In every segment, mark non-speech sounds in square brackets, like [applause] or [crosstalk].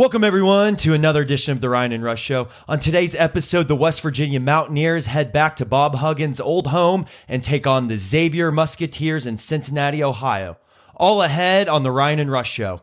Welcome, everyone, to another edition of the Ryan and Rush Show. On today's episode, the West Virginia Mountaineers head back to Bob Huggins' old home and take on the Xavier Musketeers in Cincinnati, Ohio. All ahead on the Ryan and Rush Show.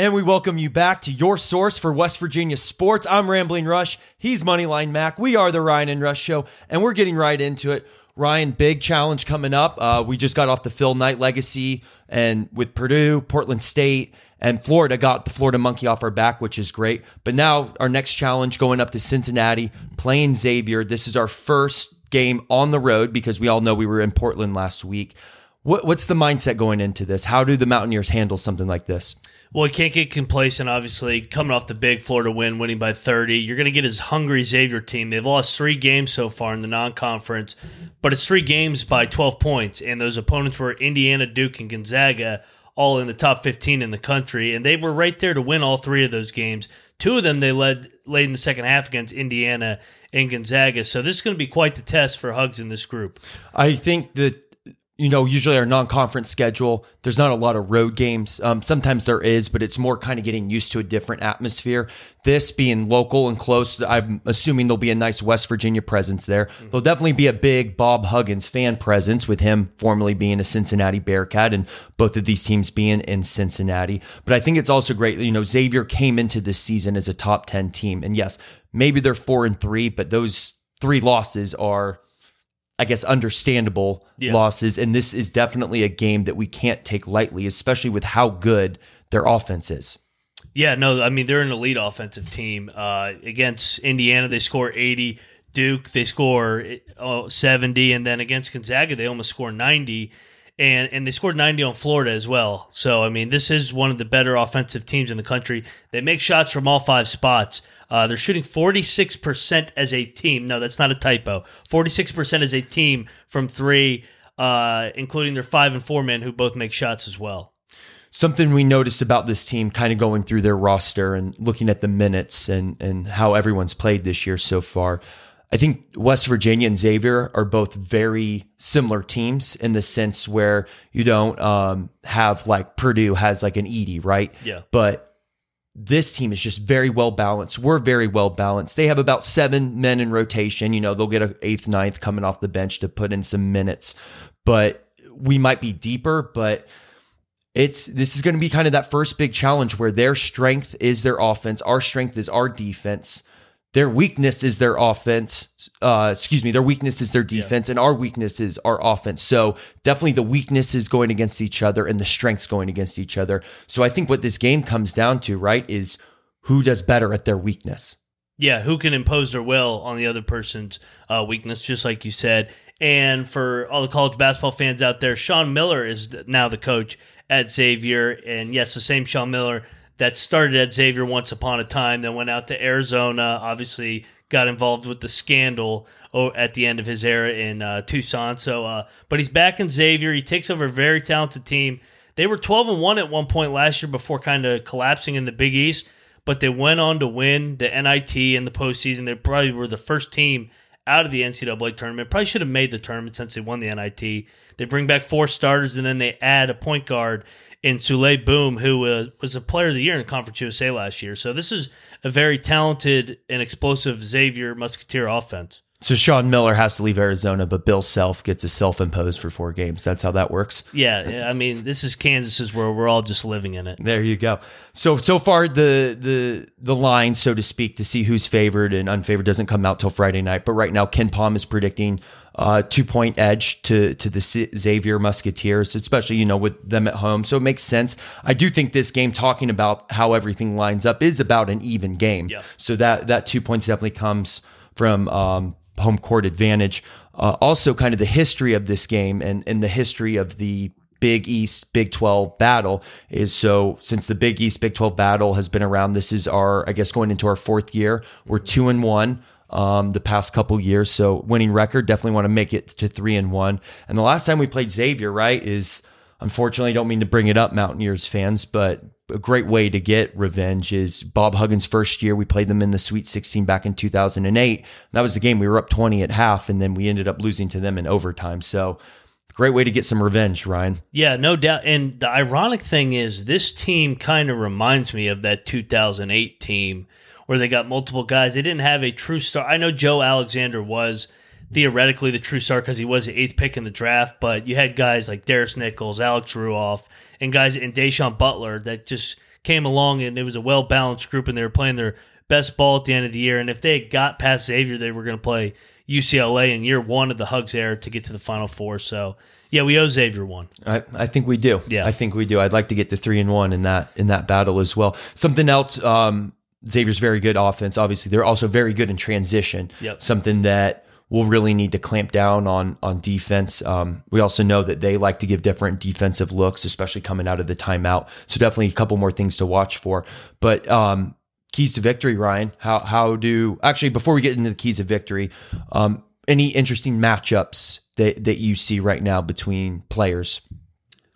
And we welcome you back to your source for West Virginia sports. I'm Rambling Rush. He's Moneyline Mac. We are the Ryan and Rush Show, and we're getting right into it. Ryan, big challenge coming up. Uh, we just got off the Phil Knight legacy, and with Purdue, Portland State, and Florida got the Florida monkey off our back, which is great. But now our next challenge going up to Cincinnati, playing Xavier. This is our first game on the road because we all know we were in Portland last week. What, what's the mindset going into this? How do the Mountaineers handle something like this? Well, he can't get complacent, obviously. Coming off the big Florida win, winning by 30, you're going to get his hungry Xavier team. They've lost three games so far in the non conference, but it's three games by 12 points. And those opponents were Indiana, Duke, and Gonzaga, all in the top 15 in the country. And they were right there to win all three of those games. Two of them they led late in the second half against Indiana and Gonzaga. So this is going to be quite the test for Hugs in this group. I think that you know, usually our non-conference schedule, there's not a lot of road games. Um, sometimes there is, but it's more kind of getting used to a different atmosphere. This being local and close, I'm assuming there'll be a nice West Virginia presence there. Mm-hmm. There'll definitely be a big Bob Huggins fan presence with him formerly being a Cincinnati Bearcat and both of these teams being in Cincinnati. But I think it's also great, you know, Xavier came into this season as a top 10 team. And yes, maybe they're four and three, but those three losses are I guess, understandable yeah. losses. And this is definitely a game that we can't take lightly, especially with how good their offense is. Yeah, no, I mean, they're an elite offensive team. Uh, against Indiana, they score 80. Duke, they score uh, 70. And then against Gonzaga, they almost score 90 and and they scored 90 on Florida as well. So I mean, this is one of the better offensive teams in the country. They make shots from all five spots. Uh, they're shooting 46% as a team. No, that's not a typo. 46% as a team from three, uh, including their five and four men who both make shots as well. Something we noticed about this team, kind of going through their roster and looking at the minutes and and how everyone's played this year so far. I think West Virginia and Xavier are both very similar teams in the sense where you don't um, have like Purdue has like an Edey, right? Yeah. But this team is just very well balanced. We're very well balanced. They have about seven men in rotation. You know, they'll get an eighth, ninth coming off the bench to put in some minutes, but we might be deeper, but it's this is going to be kind of that first big challenge where their strength is their offense, our strength is our defense their weakness is their offense. Uh, excuse me, their weakness is their defense, yeah. and our weakness is our offense. So definitely the weakness is going against each other, and the strengths going against each other. So I think what this game comes down to, right, is who does better at their weakness. Yeah, who can impose their will on the other person's uh, weakness, just like you said. And for all the college basketball fans out there, Sean Miller is now the coach at Xavier, and yes, the same Sean Miller that started at Xavier once upon a time, then went out to Arizona, obviously got involved with the scandal at the end of his era in uh, Tucson. So, uh, but he's back in Xavier. He takes over a very talented team. They were 12 and 1 at one point last year before kind of collapsing in the Big East, but they went on to win the NIT in the postseason. They probably were the first team out of the NCAA tournament. Probably should have made the tournament since they won the NIT. They bring back four starters and then they add a point guard in Souley Boum, who uh, was a player of the year in Conference USA last year. So this is a very talented and explosive Xavier Musketeer offense. So Sean Miller has to leave Arizona, but Bill Self gets a self-imposed for four games. That's how that works. Yeah, I mean, this is Kansas is where we're all just living in it. There you go. So so far the the the line, so to speak, to see who's favored and unfavored doesn't come out till Friday night. But right now, KenPom is predicting uh, two point edge to to the Xavier Musketeers, especially you know with them at home. So it makes sense. I do think this game, talking about how everything lines up, is about an even game. Yeah. So that that two points definitely comes from um, home court advantage. Uh, also, kind of the history of this game and, and the history of the Big East Big 12 battle is so since the Big East Big 12 battle has been around, this is our, I guess, going into our fourth year. We're two and one. Um, the past couple years, so winning record definitely want to make it to three and one. And the last time we played Xavier, right, is unfortunately don't mean to bring it up, Mountaineers fans, but a great way to get revenge is Bob Huggins' first year. We played them in the Sweet 16 back in 2008. That was the game we were up 20 at half, and then we ended up losing to them in overtime. So, great way to get some revenge, Ryan. Yeah, no doubt. And the ironic thing is, this team kind of reminds me of that 2008 team where they got multiple guys. They didn't have a true star. I know Joe Alexander was theoretically the true star because he was the eighth pick in the draft, but you had guys like Darris Nichols, Alex Ruoff, and guys in Da'Sean Butler that just came along and it was a well balanced group and they were playing their best ball at the end of the year. And if they got past Xavier, they were going to play UCLA in year one of the Hugs era to get to the Final Four. So yeah, we owe Xavier one. I, I think we do. Yeah. I think we do. I'd like to get to three and one in that in that battle as well. Something else. Um, Xavier's very good offense. Obviously, they're also very good in transition. Yep. Something that we'll really need to clamp down on on defense. Um, we also know that they like to give different defensive looks, especially coming out of the timeout. So definitely a couple more things to watch for. But um, keys to victory, Ryan. How how do actually before we get into the keys of victory, um, any interesting matchups that that you see right now between players?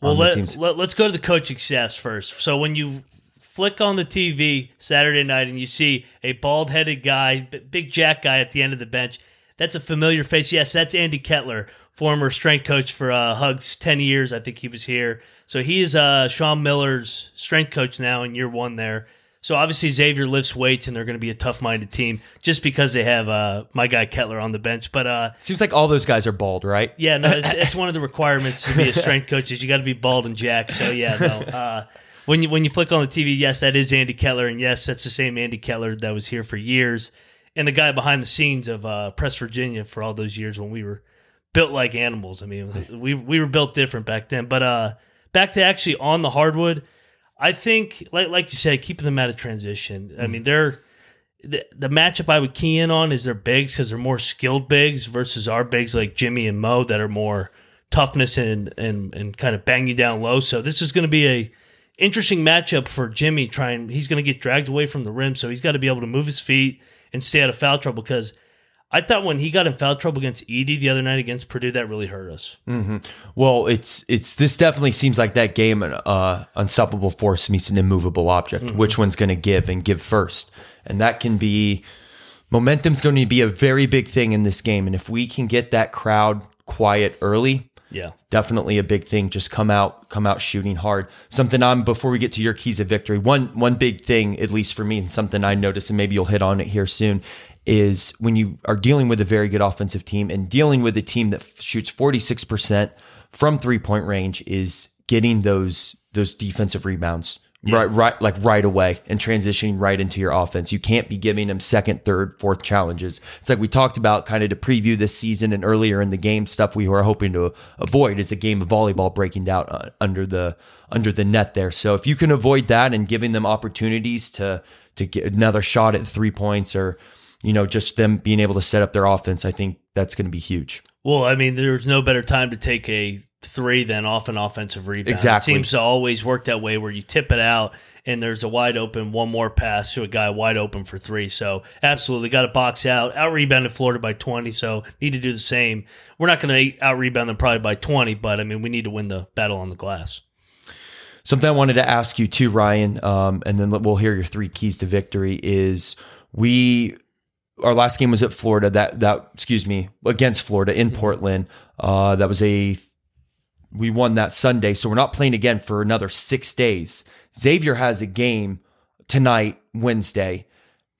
Well, let, let, us go to the coaching staffs first. So when you flick on the TV Saturday night and you see a bald headed guy, big jack guy at the end of the bench, that's a familiar face. Yes, that's Andy Kettler, former strength coach for uh, Hugs, 10 years. I think he was here. So he is uh, Sean Miller's strength coach now in year one there. So obviously Xavier lifts weights and they're going to be a tough minded team just because they have uh, my guy Kettler on the bench. But uh, Seems like all those guys are bald, right? yeah, no, it's, [laughs] it's one of the requirements to be a strength coach is you got to be bald and jacked. So yeah, no. Uh, when you when you flick on the TV, yes, that is Andy Kettler, and yes, that's the same Andy Kettler that was here for years, and the guy behind the scenes of uh, Press Virginia for all those years when we were built like animals. I mean, we we were built different back then. But uh, back to actually on the hardwood, I think like like you said, keeping them out of transition. I mean, they're the, the matchup I would key in on is their bigs because they're more skilled bigs versus our bigs like Jimmy and Mo that are more toughness and and and kind of bang you down low. So this is going to be a interesting matchup for Jimmy. Trying he's going to get dragged away from the rim, so he's got to be able to move his feet and stay out of foul trouble. Because I thought when he got in foul trouble against Edey the other night against Purdue, that really hurt us. Well, it's it's this definitely seems like that game. Uh, unstoppable force meets an immovable object. Which one's going to give and give first? And that can be momentum's going to be a very big thing in this game. And if we can get that crowd quiet early, Yeah. definitely a big thing. Just come out, come out shooting hard. Something I'm before we get to your keys of victory. One one big thing, at least for me, and something I noticed, and maybe you'll hit on it here soon, is when you are dealing with a very good offensive team and dealing with a team that shoots 46 percent from three point range, is getting those those defensive rebounds. Right, right, like right away and transitioning right into your offense. You can't be giving them second, third, fourth challenges. It's like we talked about kind of to preview this season and earlier in the game stuff we were hoping to avoid is the game of volleyball breaking down uh, under the under the net there. So if you can avoid that and giving them opportunities to to get another shot at three points or you know just them being able to set up their offense, I think that's going to be huge. Well, I mean, there's no better time to take a three then off an offensive rebound. Exactly. It seems to always work that way where you tip it out and there's a wide open, one more pass to a guy wide open for three. So absolutely got to box out. Out rebounded Florida by 20, so need to do the same. We're not going to out rebound them probably by 20, but I mean, we need to win the battle on the glass. Something I wanted to ask you too, Ryan, um, and then we'll hear your three keys to victory. Is we our last game was at Florida. That that excuse me against Florida in Portland. Uh, that was a we won that Sunday, so we're not playing again for another six days. Xavier has a game tonight, Wednesday.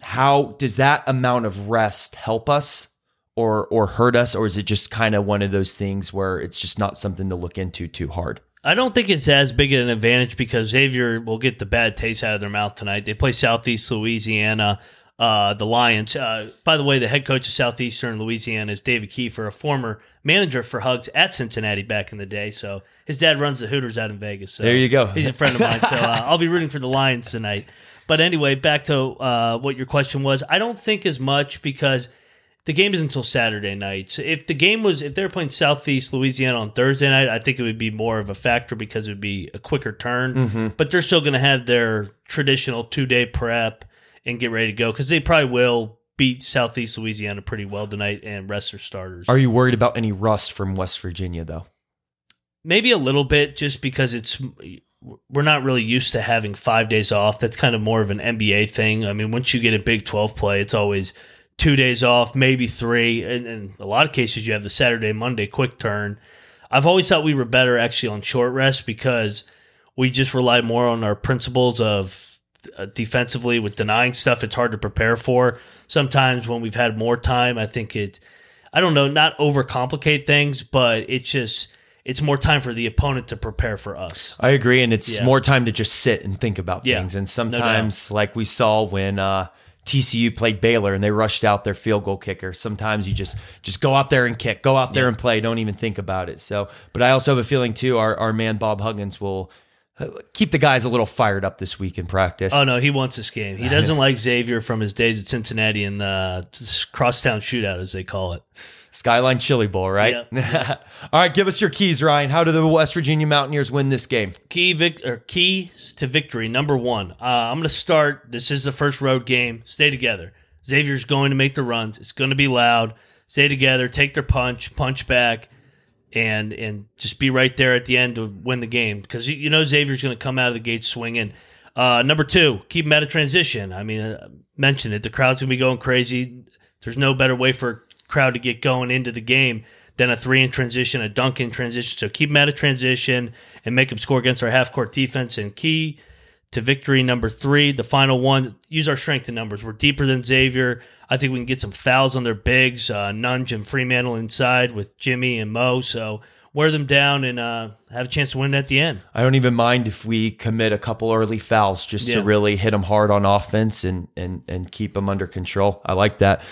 How does that amount of rest help us? Or, or hurt us, or is it just kind of one of those things where it's just not something to look into too hard? I don't think it's as big an advantage because Xavier will get the bad taste out of their mouth tonight. They play Southeast Louisiana, uh, the Lions. Uh, by the way, the head coach of Southeastern Louisiana is David Kiefer, a former manager for Hugs at Cincinnati back in the day. So his dad runs the Hooters out in Vegas. So There you go. He's a friend of mine. So uh, [laughs] I'll be rooting for the Lions tonight. But anyway, back to uh, what your question was. I don't think as much because the game is until Saturday night. So if the game was if they're playing Southeast Louisiana on Thursday night, I think it would be more of a factor because it would be a quicker turn. Mm-hmm. But they're still going to have their traditional two day prep and get ready to go because they probably will beat Southeast Louisiana pretty well tonight and rest their starters. Are you worried about any rust from West Virginia though? Maybe a little bit just because it's we're not really used to having five days off. That's kind of more of an NBA thing. I mean, once you get a Big 12 play, it's always two days off, maybe three. And in a lot of cases, you have the Saturday, Monday quick turn. I've always thought we were better actually on short rest because we just rely more on our principles of uh, defensively with denying stuff it's hard to prepare for. Sometimes when we've had more time, I think it, I don't know, not overcomplicate things, but it's just, it's more time for the opponent to prepare for us. I agree, and it's Yeah. more time to just sit and think about Yeah, things. And sometimes, like we saw when uh, TCU played Baylor and they rushed out their field goal kicker, sometimes you just just go out there and kick, go out there and play, don't even think about it. So, but I also have a feeling too, our our man Bob Huggins will keep the guys a little fired up this week in practice. Oh no, he wants this game. He [laughs] doesn't like Xavier from his days at Cincinnati in the crosstown shootout, as they call it. Skyline Chili Bowl, right? [laughs] All right, give us your keys, Ryan. How do the West Virginia Mountaineers win this game? Key vic- or keys to victory. Number one, uh, I'm going to start. This is the first road game. Stay together. Xavier's going to make the runs. It's going to be loud. Stay together. Take their punch. Punch back. And and just be right there at the end to win the game because you, you know Xavier's going to come out of the gate swinging. Uh, number two, keep them out of transition. I mean, uh, mention it. The crowd's going to be going crazy. There's no better way for a crowd to get going into the game than a three in transition, a dunk in transition. So keep them out of transition and make them score against our half court defense. And key to victory number three, the final one, use our strength in numbers. We're deeper than Xavier. I think we can get some fouls on their bigs, uh, Nunge and Freemantle inside with Jimmy and Mo. So wear them down and uh, have a chance to win at the end. I don't even mind if we commit a couple early fouls just Yeah. to really hit them hard on offense and and and keep them under control. I like that.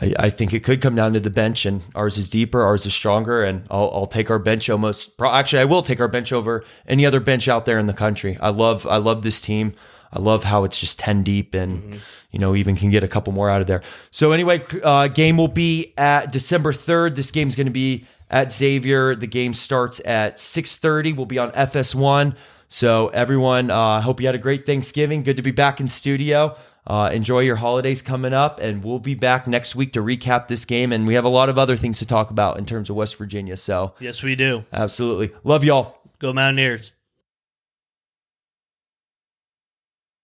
I, I think it could come down to the bench, and ours is deeper, ours is stronger, and I'll, I'll take our bench almost. Actually, I will take our bench over any other bench out there in the country. I love I love this team. I love how it's just ten deep, and you know even can get a couple more out of there. So anyway, uh, game will be at December third. This game's going to be at Xavier. The game starts at 6:30. We'll be on FS1. So everyone, uh, I hope you had a great Thanksgiving. Good to be back in studio. Uh, enjoy your holidays coming up, and we'll be back next week to recap this game. And we have a lot of other things to talk about in terms of West Virginia. So Yes, we do. absolutely love y'all. Go Mountaineers.